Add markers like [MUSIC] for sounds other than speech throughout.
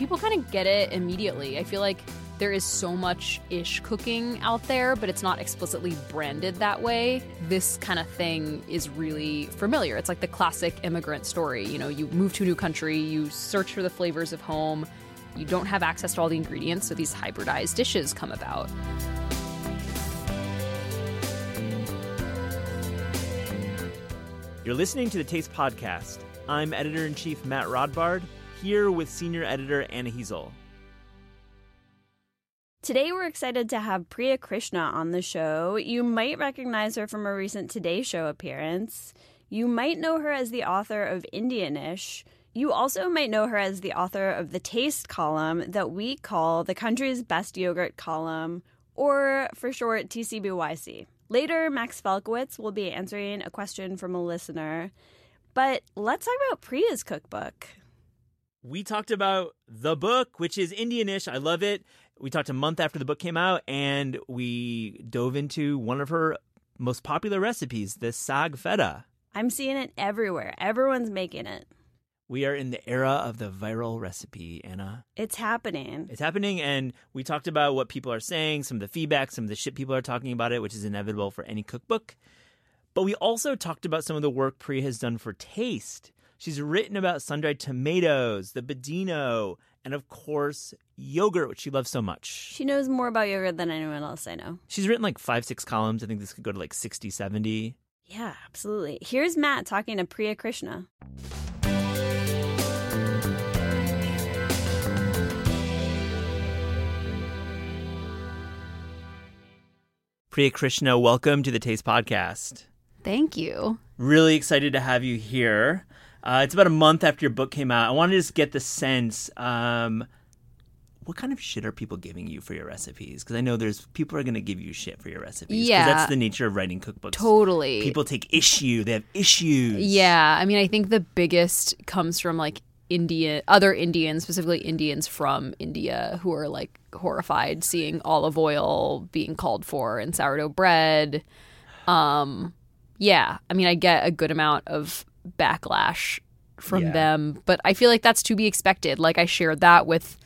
People kind of get it immediately. I feel like there is so much ish cooking out there, but it's not explicitly branded that way. This kind of thing is really familiar. It's like the classic immigrant story. You know, you move to a new country, you search for the flavors of home, you don't have access to all the ingredients, so these hybridized dishes come about. You're listening to the Taste Podcast. I'm editor in chief Matt Rodbard, here with senior editor Anna Hezel. Today, we're excited to have Priya Krishna on the show. You might recognize her from a recent Today Show appearance. You might know her as the author of Indianish. You also might know her as the author of the Taste column that we call the country's best yogurt column, or for short, TCBYC. Later, Max Falkowitz will be answering a question from a listener. But let's talk about Priya's cookbook. We talked about the book, which is Indianish. I love it we talked a month after the book came out and we dove into one of her most popular recipes, the saag feta. I'm seeing it everywhere. Everyone's making it. We are in the era of the viral recipe, Anna. It's happening. It's happening, and we talked about what people are saying, some of the feedback, some of the shit people are talking about it, which is inevitable for any cookbook. But we also talked about some of the work Priya has done for taste. She's written about sun dried tomatoes, the Budino, and of course, yogurt, which she loves so much. She knows more about yogurt than anyone else I know. She's written like five, six columns. I think this could go to like 60, 70. Yeah, absolutely. Here's Matt talking to Priya Krishna. Priya Krishna, welcome to the Taste Podcast. Thank you. Really excited to have you here. Uh, it's about a month after your book came out. I wanted to just get the sense. Um, what kind of shit are people giving you for your recipes? Because I know there's people are going to give you shit for your recipes. Yeah, that's the nature of writing cookbooks. Totally, people take issue. They have issues. Yeah, I mean, I think the biggest comes from like India, other Indians, specifically Indians from India, who are like horrified seeing olive oil being called for in sourdough bread. Um, yeah, I mean, I get a good amount of backlash from yeah. them, but I feel like that's to be expected. Like I shared that with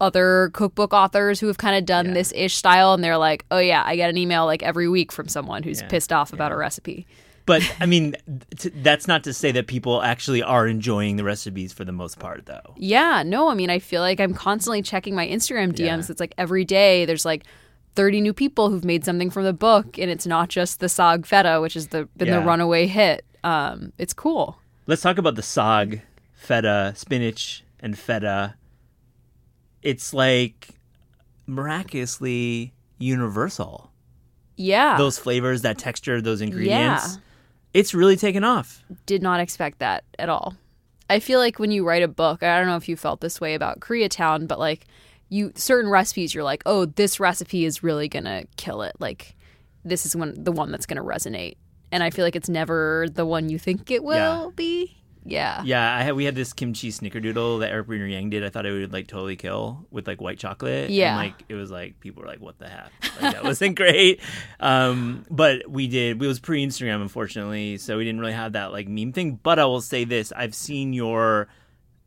other cookbook authors who have kind of done yeah. this ish style and they're like, "Oh yeah, I get an email like every week from someone who's yeah. pissed off about a recipe." But I mean, t- that's not to say that people actually are enjoying the recipes for the most part, though. Yeah, no, I mean, I feel like I'm constantly checking my Instagram DMs. It's like every day there's like 30 new people who've made something from the book, and it's not just the saag feta, which has the, been the runaway hit um, it's cool. Let's talk about the saag, feta, spinach, and feta. It's like miraculously universal. Yeah. Those flavors, that texture, those ingredients. Yeah. It's really taken off. Did not expect that at all. I feel like when you write a book, I don't know if you felt this way about Koreatown, but like you certain recipes you're like, "Oh, this recipe is really going to kill it." Like this is one the one that's going to resonate and I feel like it's never the one you think it will yeah. be. Yeah. Yeah, I had we had this kimchi snickerdoodle that Eric Weiner Yang did. I thought it would like totally kill with like white chocolate. Yeah. And, like it was like people were like, "What the heck?" Like, that wasn't [LAUGHS] great. Um, but we did. It was pre Instagram, unfortunately, so we didn't really have that like meme thing. But I will say this: I've seen your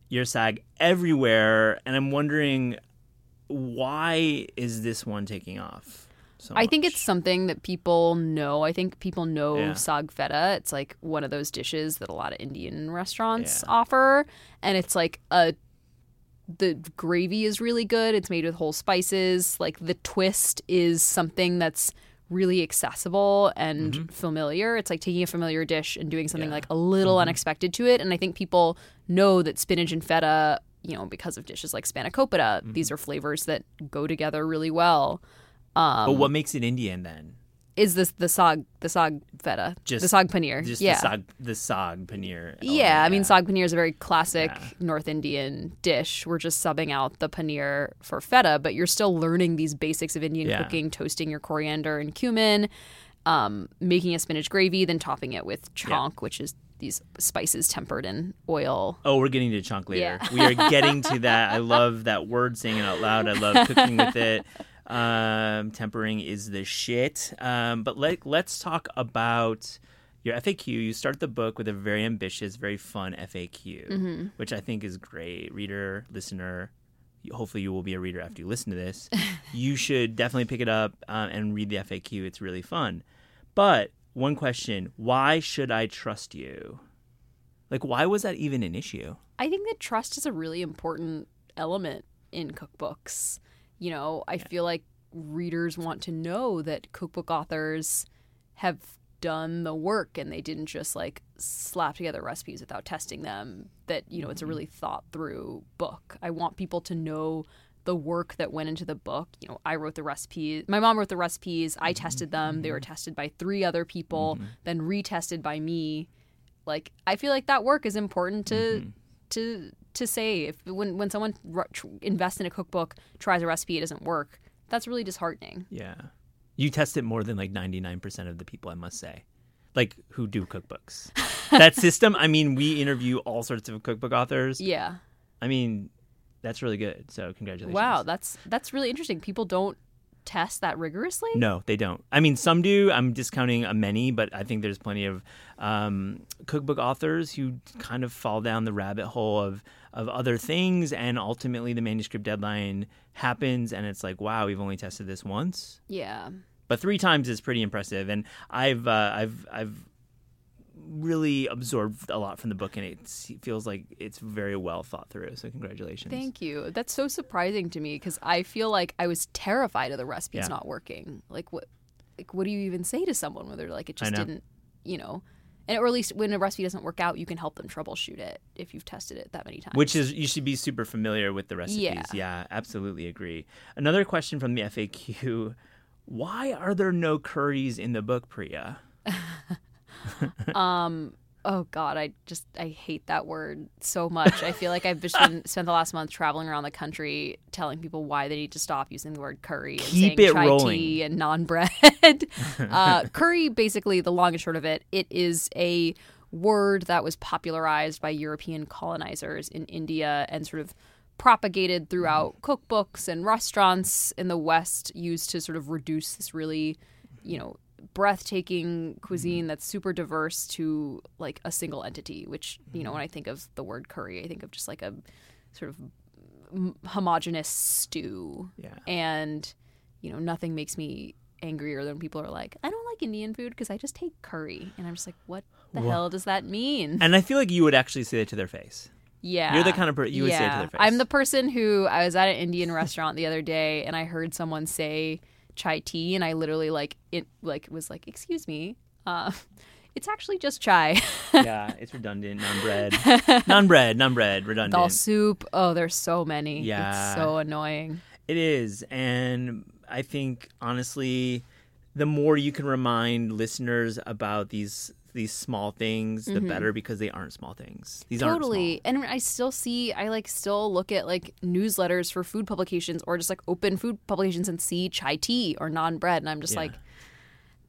your saag everywhere, and I'm wondering why is this one taking off? So I think it's something that people know. I think people know yeah. saag feta. It's like one of those dishes that a lot of Indian restaurants yeah. offer, and it's like a the gravy is really good. It's made with whole spices. Like the twist is something that's really accessible and mm-hmm. familiar. It's like taking a familiar dish and doing something yeah. like a little mm-hmm. unexpected to it. And I think people know that spinach and feta, you know, because of dishes like spanakopita, mm-hmm. these are flavors that go together really well. Um, but what makes it Indian then? is this the saag the saag feta Just- the saag paneer Just yeah the saag, the saag paneer. yeah i mean saag paneer is a very classic Yeah. north indian dish we're just subbing out the paneer for feta but you're still learning these basics of indian Yeah. cooking toasting your coriander and cumin um, making a spinach gravy then topping it with chhonk which is these spices tempered in oil Oh, we're getting to chhonk later. Yeah. We are getting to that. I love that word saying it out loud. I love cooking with it. [LAUGHS] Um, tempering is the shit. Um, but let, let's talk about your FAQ. You start the book with a very ambitious, very fun FAQ, Mm-hmm. which I think is great. Reader, listener, hopefully you will be a reader after you listen to this. [LAUGHS] you should definitely pick it up uh, and read the FAQ. It's really fun. But one question why should I trust you? Like, why was that even an issue? I think that trust is a really important element in cookbooks. You know, I feel like readers want to know that cookbook authors have done the work and they didn't just like slap together recipes without testing them. That, you know, it's a mm-hmm. really thought through book. I want people to know the work that went into the book. You know, I wrote the recipes. My mom wrote the recipes. I tested mm-hmm. them. They were mm-hmm. tested by three other people, then retested by me. Like I feel like that work is important to to to say if when when someone r- tr- invests in a cookbook, tries a recipe, it doesn't work. That's really disheartening. Yeah. You test it more than like 99% of the people, I must say, like who do cookbooks. [LAUGHS] that system, I mean, we interview all sorts of cookbook authors. Yeah. I mean, that's really good. So, congratulations. Wow, that's that's really interesting. People don't test that rigorously. No, they don't. I mean, some do. I'm discounting a many, but I think there's plenty of um, cookbook authors who kind of fall down the rabbit hole of of other things, and ultimately the manuscript deadline happens, and it's like, wow, we've only tested this once, Yeah. but three times is pretty impressive. And I've uh, I've I've really absorbed a lot from the book, and it feels like it's very well thought through. So, congratulations. Thank you. That's so surprising to me because I feel like I was terrified of the recipes Yeah. not working. Like what like what do you even say to someone whether like it just didn't, you know, and or at least when a recipe doesn't work out, you can help them troubleshoot it if you've tested it that many times. Which is you should be super familiar with the recipes. Yeah, Yeah. absolutely agree. Another question from the FAQ: Why are there no curries in the book, Priya? [LAUGHS] Um. Oh God, I just I hate that word so much. I feel like I've just been [LAUGHS] spent the last month traveling around the country telling people why they need to stop using the word curry and Keep saying it chai rolling. tea and naan bread. [LAUGHS] uh, curry, basically, the long and short of it, it is a word that was popularized by European colonizers in India and sort of propagated throughout cookbooks and restaurants in the West, used to sort of reduce this really, you know, breathtaking cuisine mm-hmm. that's super diverse to like a single entity which you know when i think of the word curry i think of just like a sort of m- homogenous stew Yeah. and you know nothing makes me angrier than people are like i don't like indian food because i just hate curry and i'm just like what the Wha- hell does that mean And I feel like you would actually say that to their face. yeah You're the kind of per- you would say it to their face. i'm the person who i was at an indian restaurant the other day and i heard someone say chai tea and i literally like it like was like excuse me uh [LAUGHS] it's actually just chai [LAUGHS] yeah, it's redundant. Naan bread, naan bread, naan bread, redundant. dal soup oh there's so many Yeah. it's so annoying It is. And I think honestly, the more you can remind listeners about these these small things, the better because they aren't small things. These Mm-hmm. totally and i still see i like still look at like newsletters for food publications or just like open food publications and see chai tea or naan bread and i'm just Yeah. like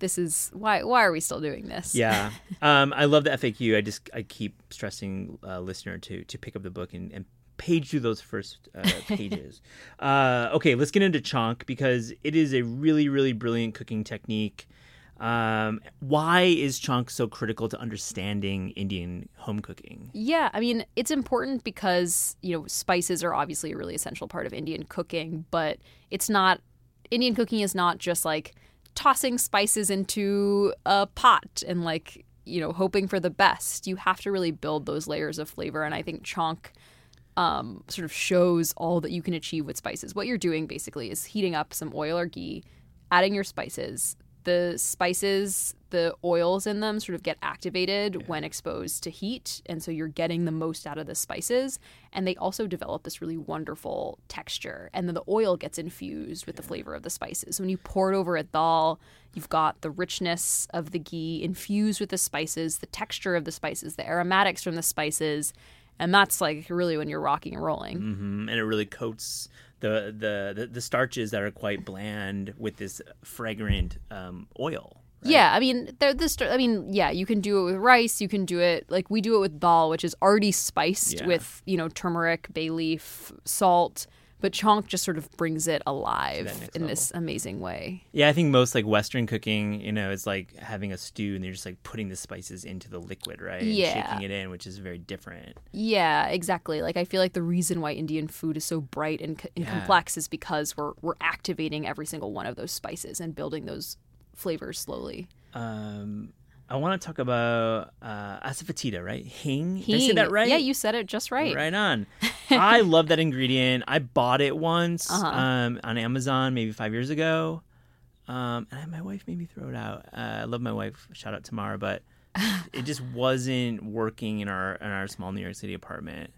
this is why why are we still doing this Yeah. [LAUGHS] Um, I love the FAQ. I just I keep stressing uh, listener to to pick up the book and, and page through those first uh, [LAUGHS] pages. uh, okay, let's get into chhonk because it is a really really brilliant cooking technique. Um, why is chhonk so critical to understanding Indian home cooking? Yeah, I mean, it's important because, you know, spices are obviously a really essential part of Indian cooking, but it's not Indian cooking is not just like tossing spices into a pot and like, you know, hoping for the best. You have to really build those layers of flavor and I think chhonk um, sort of shows all that you can achieve with spices. What you're doing basically is heating up some oil or ghee, adding your spices, the spices, the oils in them sort of get activated when exposed to heat. And so you're getting the most out of the spices. And they also develop this really wonderful texture. And then the oil gets infused with the flavor of the spices. So When you pour it over a dal, you've got the richness of the ghee infused with the spices, the texture of the spices, the aromatics from the spices. And that's like really when you're rocking and rolling. hmm and it really coats the, the the starches that are quite bland with this fragrant um, oil. right? Yeah, I mean, they're this. I mean, yeah, you can do it with rice. You can do it like we do it with dal, which is already spiced Yeah. with you know turmeric, bay leaf, salt. But chhonk just sort of brings it alive in this amazing way. Yeah, I think most like Western cooking, you know, is like having a stew and they're just like putting the spices into the liquid, right? And Yeah. shaking it in, which is very different. Yeah, exactly. Like I feel like the reason why Indian food is so bright and, co- and Yeah. complex is because we're we're activating every single one of those spices and building those flavors slowly. Um, I want to talk about uh, asafoetida, right? Hing. Did I say that right? Yeah, you said it just right. Right on. [LAUGHS] I love that ingredient. I bought it once Uh-huh. um, on Amazon maybe five years ago. Um, and my wife made me throw it out. Uh, I love my wife. Shout out Tamara, but [LAUGHS] it just wasn't working in our in our small New York City apartment.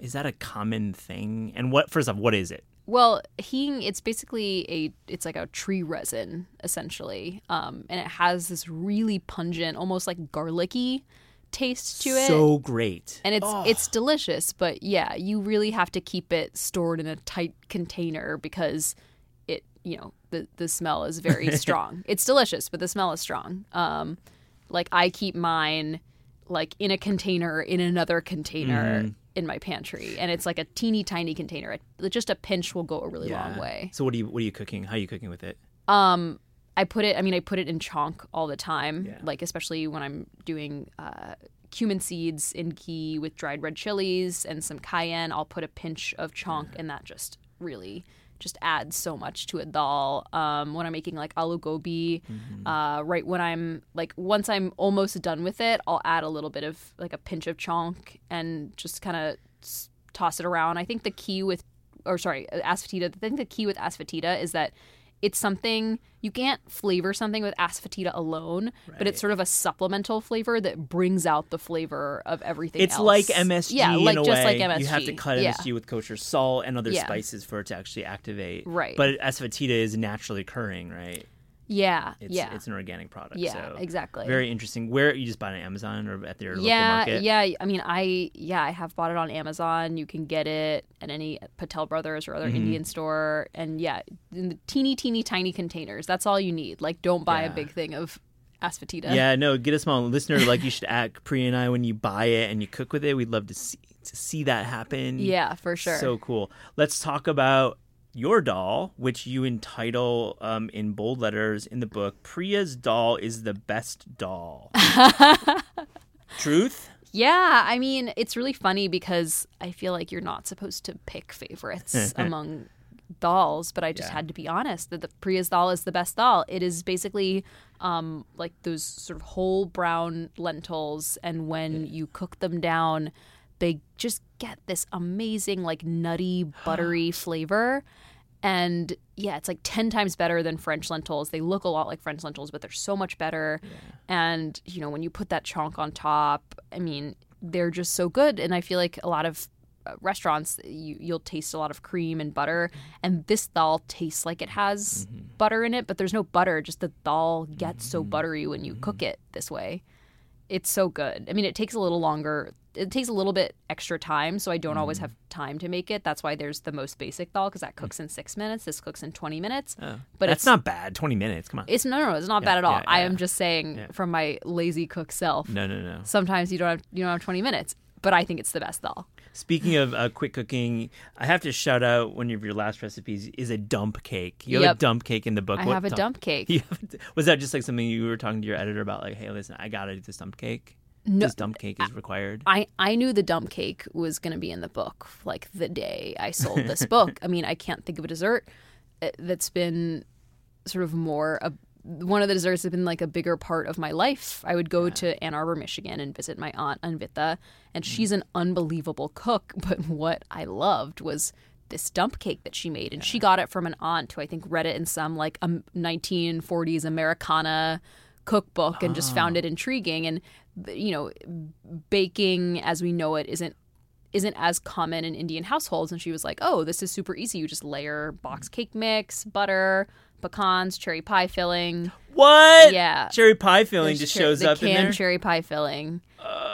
Is that a common thing? And what first off, what is it? Well, hing it's basically a it's like a tree resin essentially, um, and it has this really pungent, almost like garlicky taste to it. So great. and it's it's delicious, but yeah, you really have to keep it stored in a tight container because it you know the the smell is very [LAUGHS] strong. It's delicious, but the smell is strong. Um, like I keep mine like in a container in another container in my pantry, and it's like a teeny tiny container. Just a pinch will go a really long way. So what are you what are you cooking? How are you cooking with it? Um, I put it. I mean, I put it in chhonk all the time. Yeah. Like especially when I'm doing uh, cumin seeds in ghee with dried red chilies and some cayenne. I'll put a pinch of chhonk, and that just really just adds so much to a dal. Um, when I'm making like aloo gobi, uh, right when I'm like once I'm almost done with it, I'll add a little bit of like a pinch of chhonk and just kind of toss it around. I think the key with, or sorry, asafoetida. I think the key with asafoetida is that it's something you can't flavor something with asafoetida alone, but it's sort of a supplemental flavor that brings out the flavor of everything. It's else. like MSG. yeah, in like a just way. like MSG. You have to cut yeah. MSG with kosher salt and other Yeah. spices for it to actually activate. Right. But asafoetida is naturally occurring, right? Yeah, It's, yeah, It's an organic product. yeah, so exactly. Very interesting. Where you just buy it on Amazon or at your yeah, local market? yeah. I mean, I yeah, I have bought it on Amazon. You can get it at any Patel Brothers or other Mm-hmm. Indian store, and yeah, in the teeny, teeny, tiny containers. That's all you need. Like, don't buy Yeah. a big thing of asafoetida. Yeah, no, get a small listener like you should at Capri and I when you buy it and you cook with it. We'd love to see to see that happen. yeah, for sure. So cool. Let's talk about your dal, which you entitle um, in bold letters in the book, Priya's dal is the best dal. [LAUGHS] Truth? Yeah, I mean, it's really funny because I feel like you're not supposed to pick favorites [LAUGHS] among dals, but I just Yeah. had to be honest that the Priya's dal is the best dal. It is basically um, like those sort of whole brown lentils, and when you cook them down, they just get this amazing, like nutty, [GASPS] buttery flavor. And yeah, it's like 10 times better than French lentils. They look a lot like French lentils, but they're so much better. And, you know, when you put that chhonk on top, I mean, they're just so good. And I feel like a lot of uh, restaurants, you, you'll taste a lot of cream and butter. Mm-hmm. And this dal tastes like it has mm-hmm. butter in it, but there's no butter. Just the dal gets so mm-hmm. buttery when you cook it this way. It's so good. I mean, it takes a little longer. It takes a little bit extra time, so I don't always mm. have time to make it. That's why there's the most basic dal because that mm. cooks in six minutes. This cooks in twenty minutes. Oh, But that's it's not bad. 20 minutes. Come on. It's no, no, no, it's not bad at all. yeah, I yeah. am just saying Yeah. from my lazy cook self. no, no, no. Sometimes you don't have you don't have twenty minutes, but I think it's the best dal. Speaking of uh, quick cooking, I have to shout out one of your last recipes is a dump cake. You have a dump cake in the book. I What have a dump cake. [LAUGHS] Have was that just like something you were talking to your editor about? Like, hey, listen, I gotta do this dump cake. No, this dump cake is required. I, I knew the dump cake was going to be in the book like the day I sold this book. [LAUGHS] I mean, I can't think of a dessert uh, that's been sort of more a, one of the desserts has been like a bigger part of my life. I would go to Ann Arbor, Michigan and visit my aunt Anvita, and mm-hmm. she's an unbelievable cook, [LAUGHS] but what I loved was this dump cake that she made and she got it from an aunt who i think read it in some like um, a 1940s americana cookbook and just found ah. it intriguing. And you know baking as we know it isn't isn't as common in indian households. And she was like oh this is super easy. You just layer box mm. cake mix butter pecans cherry pie filling What? Yeah. Cherry pie filling There's just cher- shows the up in there. cherry pie filling.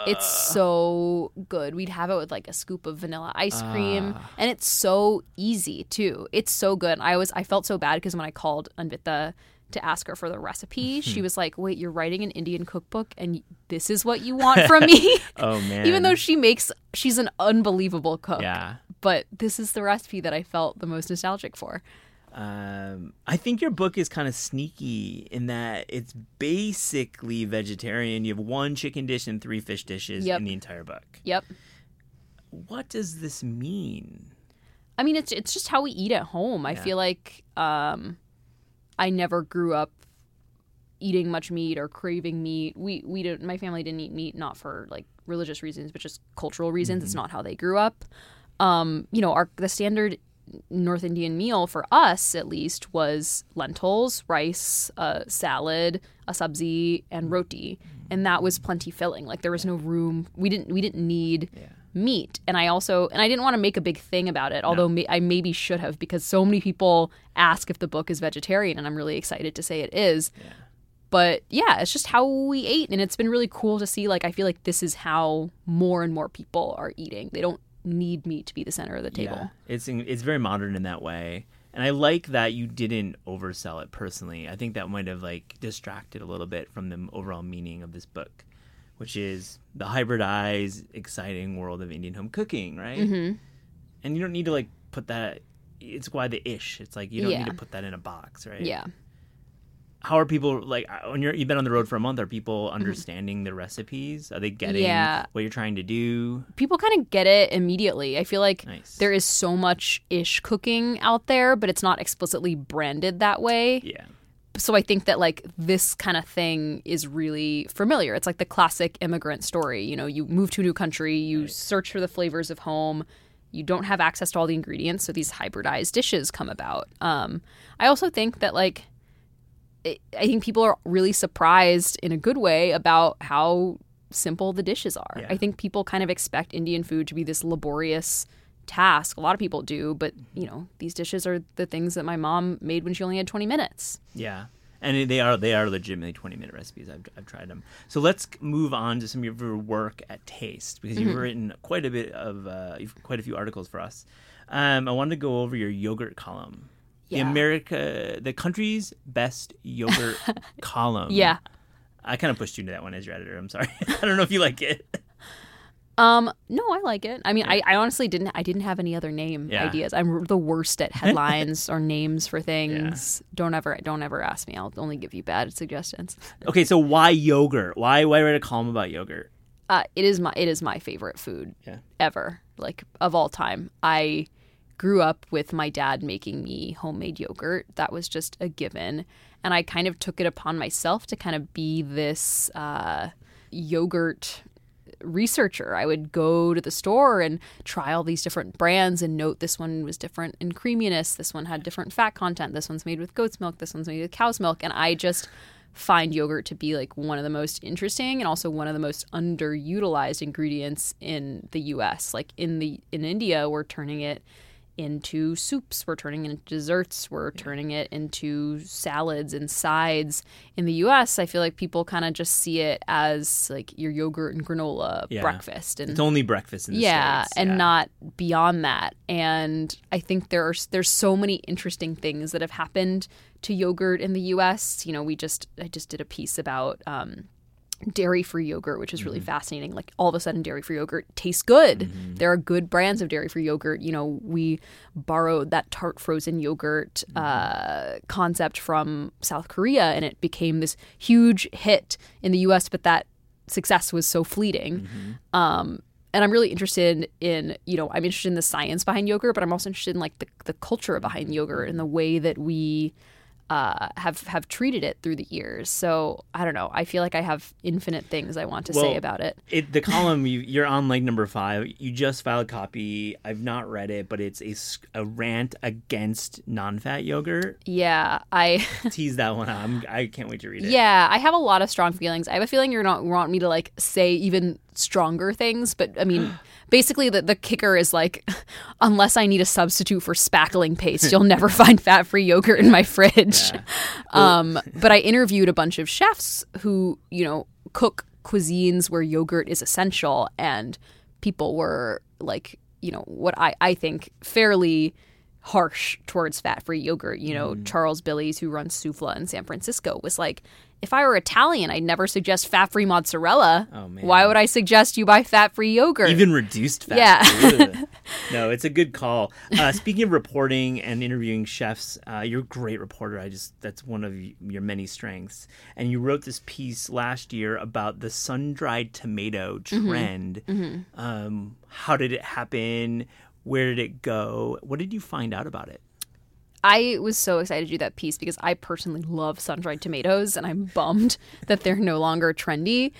it's so good. We'd have it with like a scoop of vanilla ice cream, Ah. and it's so easy too. It's so good. I was I felt so bad because when I called Anvita to ask her for the recipe, [LAUGHS] she was like, "Wait, you're writing an Indian cookbook, and this is what you want from me." [LAUGHS] oh [LAUGHS] man. Even though she makes, she's an unbelievable cook. yeah. But this is the recipe that I felt the most nostalgic for. Um, I think your book is kind of sneaky in that it's basically vegetarian. You have one chicken dish and three fish dishes Yep. in the entire book. Yep. What does this mean? I mean, it's it's just how we eat at home. I feel like um, I never grew up eating much meat or craving meat. We we didn't. My family didn't eat meat not for like religious reasons, but just cultural reasons. It's not how they grew up. Um, you know, our the standard North Indian meal for us, at least, was lentils, rice, a salad, a sabzi, and roti, and that was plenty filling. Like there was no room. We didn't we didn't need meat. And I also and I didn't want to make a big thing about it, although may, I maybe should have because so many people ask if the book is vegetarian, and I'm really excited to say it is. But yeah, it's just how we ate, and it's been really cool to see. Like I feel like this is how more and more people are eating. They don't need me to be the center of the table. Yeah, it's it's very modern in that way, and I like that you didn't oversell it. Personally, I think that might have like distracted a little bit from the overall meaning of this book, which is the hybridized, exciting world of Indian home cooking, right? Mm-hmm. And you don't need to like put that. It's why the ish. It's like you don't Yeah. need to put that in a box, right? Yeah. How are people like uh, when you're you've been on the road for a month? Are people understanding the recipes? Are they getting Mm-hmm. Yeah. what you're trying to do? people kind of get it immediately. I feel like Nice. there is so much ish cooking out there, but it's not explicitly branded that way. Yeah. So I think that like this kind of thing is really familiar. It's like the classic immigrant story. You know, you move to a new country, you search for the flavors of home. You don't have access to all the ingredients, so these hybridized dishes come about. Um, I also think that like I think people are really surprised in a good way about how simple the dishes are. Yeah. I think people kind of expect Indian food to be this laborious task. A lot of people do, but you know, these dishes are the things that my mom made when she only had 20 minutes. Yeah, and they are they are legitimately twenty minute recipes. I've I've tried them. So let's move on to some of your work at Taste because Mm-hmm. you've written quite a bit of uh, quite a few articles for us. Um, I wanted to go over your yogurt column. The Yeah. America, the country's best yogurt [LAUGHS] column. Yeah. I kind of pushed you into that one as your editor. I'm sorry. [LAUGHS] I don't know if you like it. Um, no, I like it. I mean, I, I honestly didn't. I didn't have any other name Yeah. ideas. I'm the worst at [LAUGHS] headlines or names for things. Don't ever, don't ever ask me. I'll only give you bad suggestions. Okay, so why yogurt? Why why write a column about yogurt? Uh, it is my, it is my favorite food Yeah. ever, like of all time. I grew up with my dad making me homemade yogurt. That was just a given, and I kind of took it upon myself to kind of be this uh, yogurt researcher. I would go to the store and try all these different brands and note this one was different in creaminess, this one had different fat content, this one's made with goat's milk, this one's made with cow's milk, and I just find yogurt to be like one of the most interesting and also one of the most underutilized ingredients in the US. Like in the in India, we're turning it into soups, we're turning it into desserts, we're turning it into salads and sides. In the US, I feel like people kind of just see it as like your yogurt and granola Yeah. breakfast and It's only breakfast in the yeah, States. and Yeah. not beyond that. And I think there are there's so many interesting things that have happened to yogurt in the U.S. You know, we just I just did a piece about um, dairy-free yogurt, which is really Mm-hmm. fascinating. Like all of a sudden, dairy-free yogurt tastes good. There are good brands of dairy-free yogurt. You know, we borrowed that tart frozen yogurt Mm-hmm. uh, concept from South Korea, and it became this huge hit in the U.S. But that success was so fleeting. Um, and I'm really interested in, you know, I'm interested in the science behind yogurt, but I'm also interested in like the, the culture behind yogurt and the way that we uh, have have treated it through the years. So I don't know. I feel like I have infinite things I want to say about it. It, the [LAUGHS] column you, you're on like number five. You just filed a copy. I've not read it, but it's a, a rant against non-fat yogurt. Yeah, I [LAUGHS] Tease that one out. I'm, I can't wait to read it. yeah, I have a lot of strong feelings. I have a feeling you're not want me to like say even stronger things, but I mean, basically the the kicker is like, [LAUGHS] unless I need a substitute for spackling paste, you'll never [LAUGHS] find fat free yogurt in my fridge. [LAUGHS] Um, but I interviewed a bunch of chefs who you know cook cuisines where yogurt is essential, and people were like, you know, what I I think fairly harsh towards fat-free yogurt. You know, Mm. Charles Bililies, who runs Souvla in San Francisco, was like, if I were Italian, I'd never suggest fat-free mozzarella. Oh, man. Why would I suggest you buy fat-free yogurt? Even reduced fat. Yeah. [LAUGHS] No, it's a good call. Uh, speaking of reporting and interviewing chefs, uh, you're a great reporter. I just that's one of your many strengths. And you wrote this piece last year about the sun-dried tomato Mm-hmm. trend. Um, how did it happen? Where did it go? What did you find out about it? I was so excited to do that piece because I personally love sun-dried tomatoes, and I'm bummed that they're no longer trendy.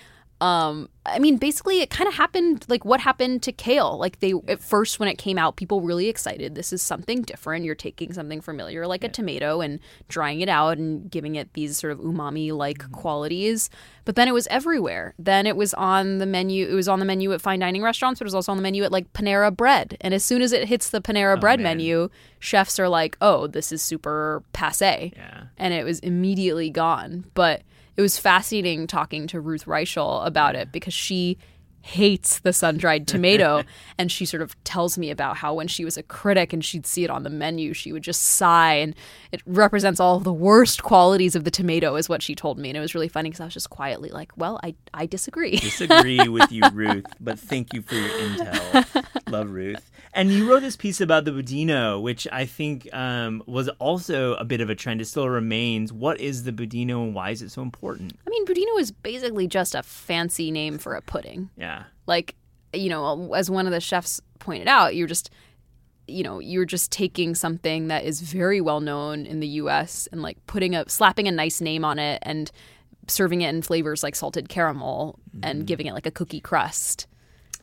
Um, I mean, basically, it kind of happened like what happened to kale. Like they at first when it came out, people really excited. This is something different. You're taking something familiar like a tomato and drying it out and giving it these sort of umami-like qualities. But then it was everywhere. Then it was on the menu. It was on the menu at fine dining restaurants, but it was also on the menu at like Panera Bread. And as soon as it hits the Panera Bread man. menu, chefs are like, "Oh, this is super passe." Yeah. and it was immediately gone. But it was fascinating talking to Ruth Reichl about it because she hates the sun-dried tomato [LAUGHS] and she sort of tells me about how when she was a critic and she'd see it on the menu she would just sigh and it represents all the worst qualities of the tomato is what she told me and it was really funny because I was just quietly like well I I disagree [LAUGHS] disagree with you, Ruth, but thank you for your intel. Love Ruth. And you wrote this piece about the Budino, which I think um, was also a bit of a trend. It still remains. What is the Budino and why is it so important? I mean budino is basically just a fancy name for a pudding Yeah. Like you know as one of the chefs pointed out you're just you know you're just taking something that is very well known in the US and like putting a slapping a nice name on it and serving it in flavors like salted caramel and giving it like a cookie crust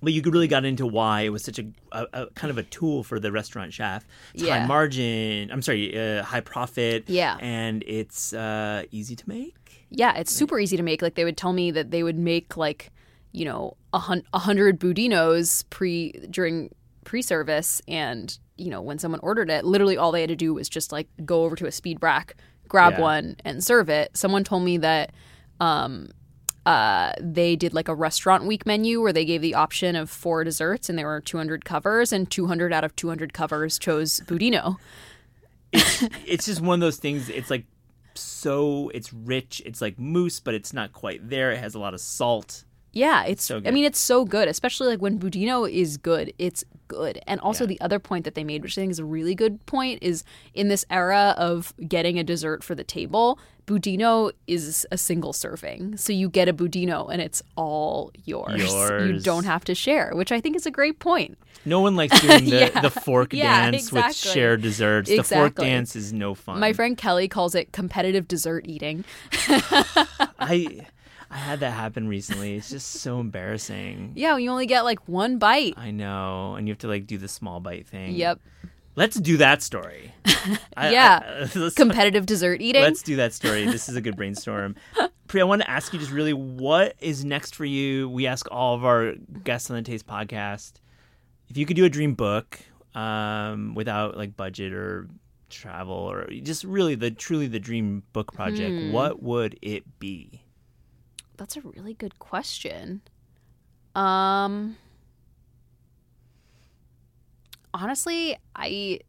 But you really got into why it was such a, a, a kind of a tool for the restaurant chef. It's high margin. I'm sorry, uh, high profit. Yeah. and it's uh, easy to make. yeah it's super easy to make like they would tell me that they would make like you know a, hun- hundred budinos pre during pre-service and you know when someone ordered it literally all they had to do was just like go over to a speed rack grab Yeah. one and serve it someone told me that um uh they did like a restaurant week menu where they gave the option of four desserts and there were 200 covers and 200 out of 200 covers chose budino it's just one of those things. It's like so. It's rich. It's like mousse, but it's not quite there. It has a lot of salt. Yeah, it's. So I mean, it's so good, especially like when Budino is good. It's good, and also Yeah. the other point that they made, which I think is a really good point, is in this era of getting a dessert for the table, Budino is a single serving, so you get a Budino and it's all yours. You don't have to share, which I think is a great point. No one likes [LAUGHS] doing the, Yeah. the fork Yeah, dance with shared desserts. The fork dance is no fun. My friend Kelly calls it competitive dessert eating. [LAUGHS] I I had that happen recently. It's just so embarrassing. [LAUGHS] Yeah, you only get like one bite. I know, and you have to like do the small bite thing. Yep, Let's do that story. [LAUGHS] I- Yeah. I- [LAUGHS] let's, competitive dessert eating. let's do that story. This is a good brainstorm. Pri, I want to ask you just really what is next for you? We ask all of our guests on the Taste podcast if you could do a dream book um, without like budget or travel or just really the truly the dream book project, Hmm. what would it be? That's a really good question. Um honestly, I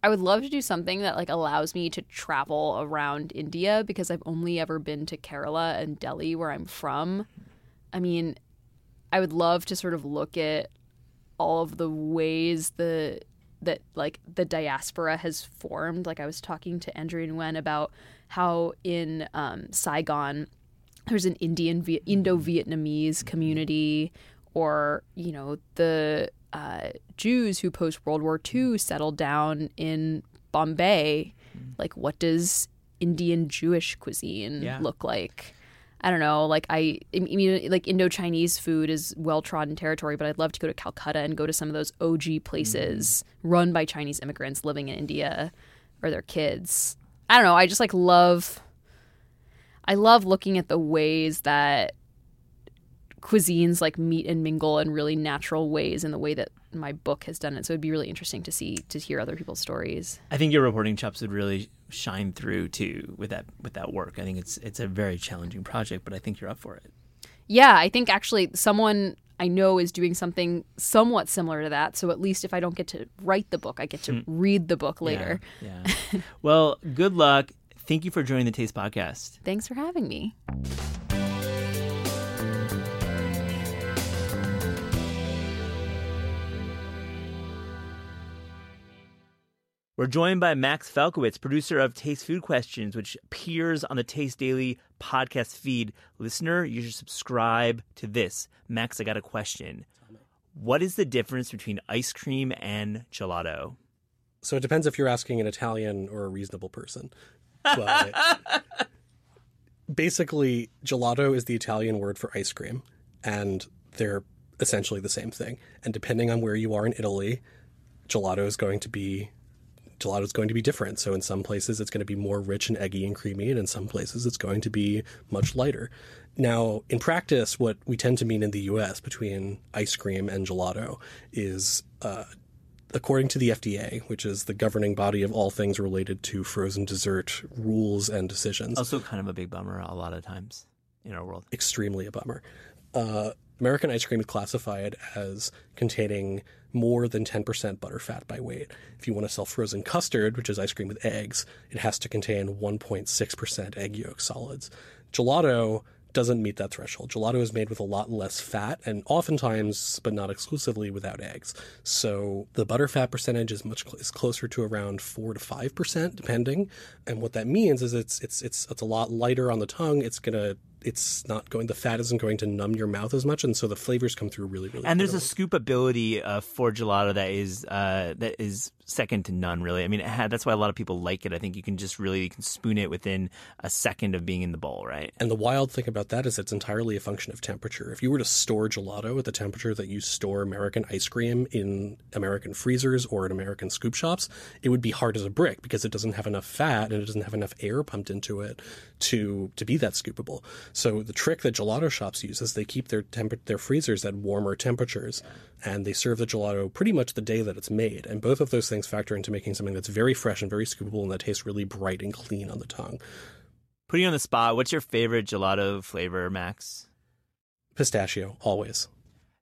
I would love to do something that like allows me to travel around India because I've only ever been to Kerala and Delhi where I'm from. I mean, I would love to sort of look at all of the ways the that like the diaspora has formed. Like I was talking to Andrea Nguyen about how in um, Saigon there's an Indian Indo-Vietnamese community, or you know the uh, Jews who post World War II settled down in Bombay. Like, what does Indian Jewish cuisine Yeah. look like? I don't know. Like I, I mean, like Indo Chinese food is well trodden territory, but I'd love to go to Calcutta and go to some of those OG places run by Chinese immigrants living in India or their kids. I don't know. I just like love. I love looking at the ways that cuisines like meet and mingle in really natural ways in the way that my book has done it. So it'd be really interesting to see to hear other people's stories. I think your reporting chops would really shine through too with that with that work. I think it's it's a very challenging project, but I think you're up for it. Yeah, I think actually someone I know is doing something somewhat similar to that. So at least if I don't get to write the book, I get to hmm. read the book later. Yeah. yeah. well, good luck. Thank you for joining the Taste Podcast. Thanks for having me. We're joined by Max Falkowitz, producer of Taste Food Questions, which appears on the Taste Daily podcast feed. Listener, you should subscribe to this. Max, I got a question. What is the difference between ice cream and gelato? So it depends if you're asking an Italian or a reasonable person. But [LAUGHS] basically, gelato is the Italian word for ice cream, and they're essentially the same thing. And depending on where you are in Italy, gelato is going to be gelato is going to be different. So in some places it's going to be more rich and eggy and creamy, and in some places it's going to be much lighter. Now, in practice, what we tend to mean in the U.S. between ice cream and gelato is uh, according to the FDA, which is the governing body of all things related to frozen dessert rules and decisions, Also, kind of a big bummer a lot of times in our world. extremely a bummer. Uh, American ice cream is classified as containing more than 10% butterfat by weight. If you want to sell frozen custard, which is ice cream with eggs, it has to contain 1.6% egg yolk solids. Gelato doesn't meet that threshold. Gelato is made with a lot less fat and oftentimes, but not exclusively, without eggs. So the butter fat percentage is much is closer to around four to five percent, depending. And what that means is it's it's it's it's a lot lighter on the tongue. It's gonna it's not going the fat isn't going to numb your mouth as much, and so the flavors come through really really. And there's a scoopability uh, for gelato that is uh, that is second to none. Really, I mean, had, that's why a lot of people like it. I think you can just really you can spoon it within a second of being in the bowl, right? And the wild thing about that is it's entirely a function of temperature. If you were to store gelato at the temperature that you store American ice cream in American freezers or in American scoop shops, it would be hard as a brick because it doesn't have enough fat and it doesn't have enough air pumped into it to to be that scoopable. So the trick that gelato shops use is they keep their temper- their freezers at warmer temperatures and they serve the gelato pretty much the day that it's made. And both of those things factor into making something that's very fresh and very scoopable and that tastes really bright and clean on the tongue. Putting you on the spot, what's your favorite gelato flavor, Max? Pistachio, always.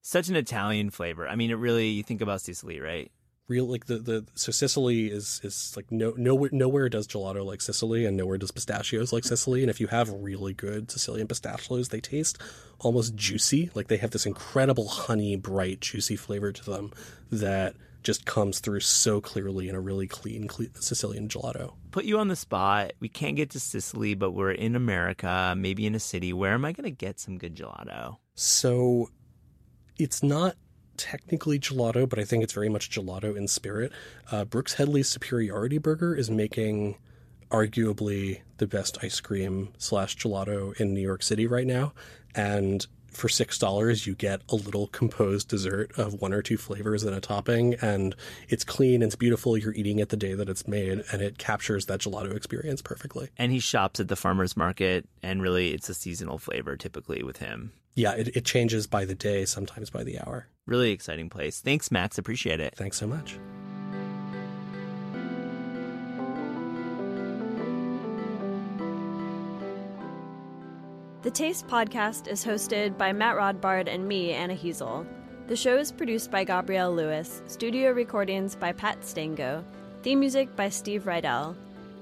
Such an Italian flavor. I mean, it really. You think about Sicily, right? Real like the, the so Sicily is is like no nowhere nowhere does gelato like Sicily and nowhere does pistachios like Sicily and if you have really good Sicilian pistachios they taste almost juicy like they have this incredible honey bright juicy flavor to them that just comes through so clearly in a really clean, clean Sicilian gelato. Put you on the spot. We can't get to Sicily, but we're in America, maybe in a city. Where am I going to get some good gelato? So it's not technically gelato, but I think it's very much gelato in spirit. Uh, Brooks Headley's Superiority Burger is making arguably the best ice cream slash gelato in New York City right now. And for six dollars, you get a little composed dessert of one or two flavors and a topping, and it's clean, it's beautiful. You're eating it the day that it's made, and it captures that gelato experience perfectly. And he shops at the farmer's market, and really it's a seasonal flavor typically with him. Yeah, it, it changes by the day, sometimes by the hour. Really exciting place. Thanks, Max. Appreciate it. Thanks so much. The Taste Podcast is hosted by Matt Rodbard and me, Anna Hezel. The show is produced by Gabrielle Lewis, studio recordings by Pat Stango, theme music by Steve Rydell.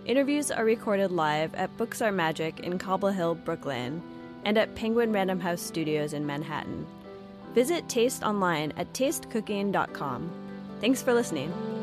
Interviews are recorded live at Books Are Magic in Cobble Hill, Brooklyn, and at Penguin Random House Studios in Manhattan. Visit Taste online at tastecooking.com. Thanks for listening.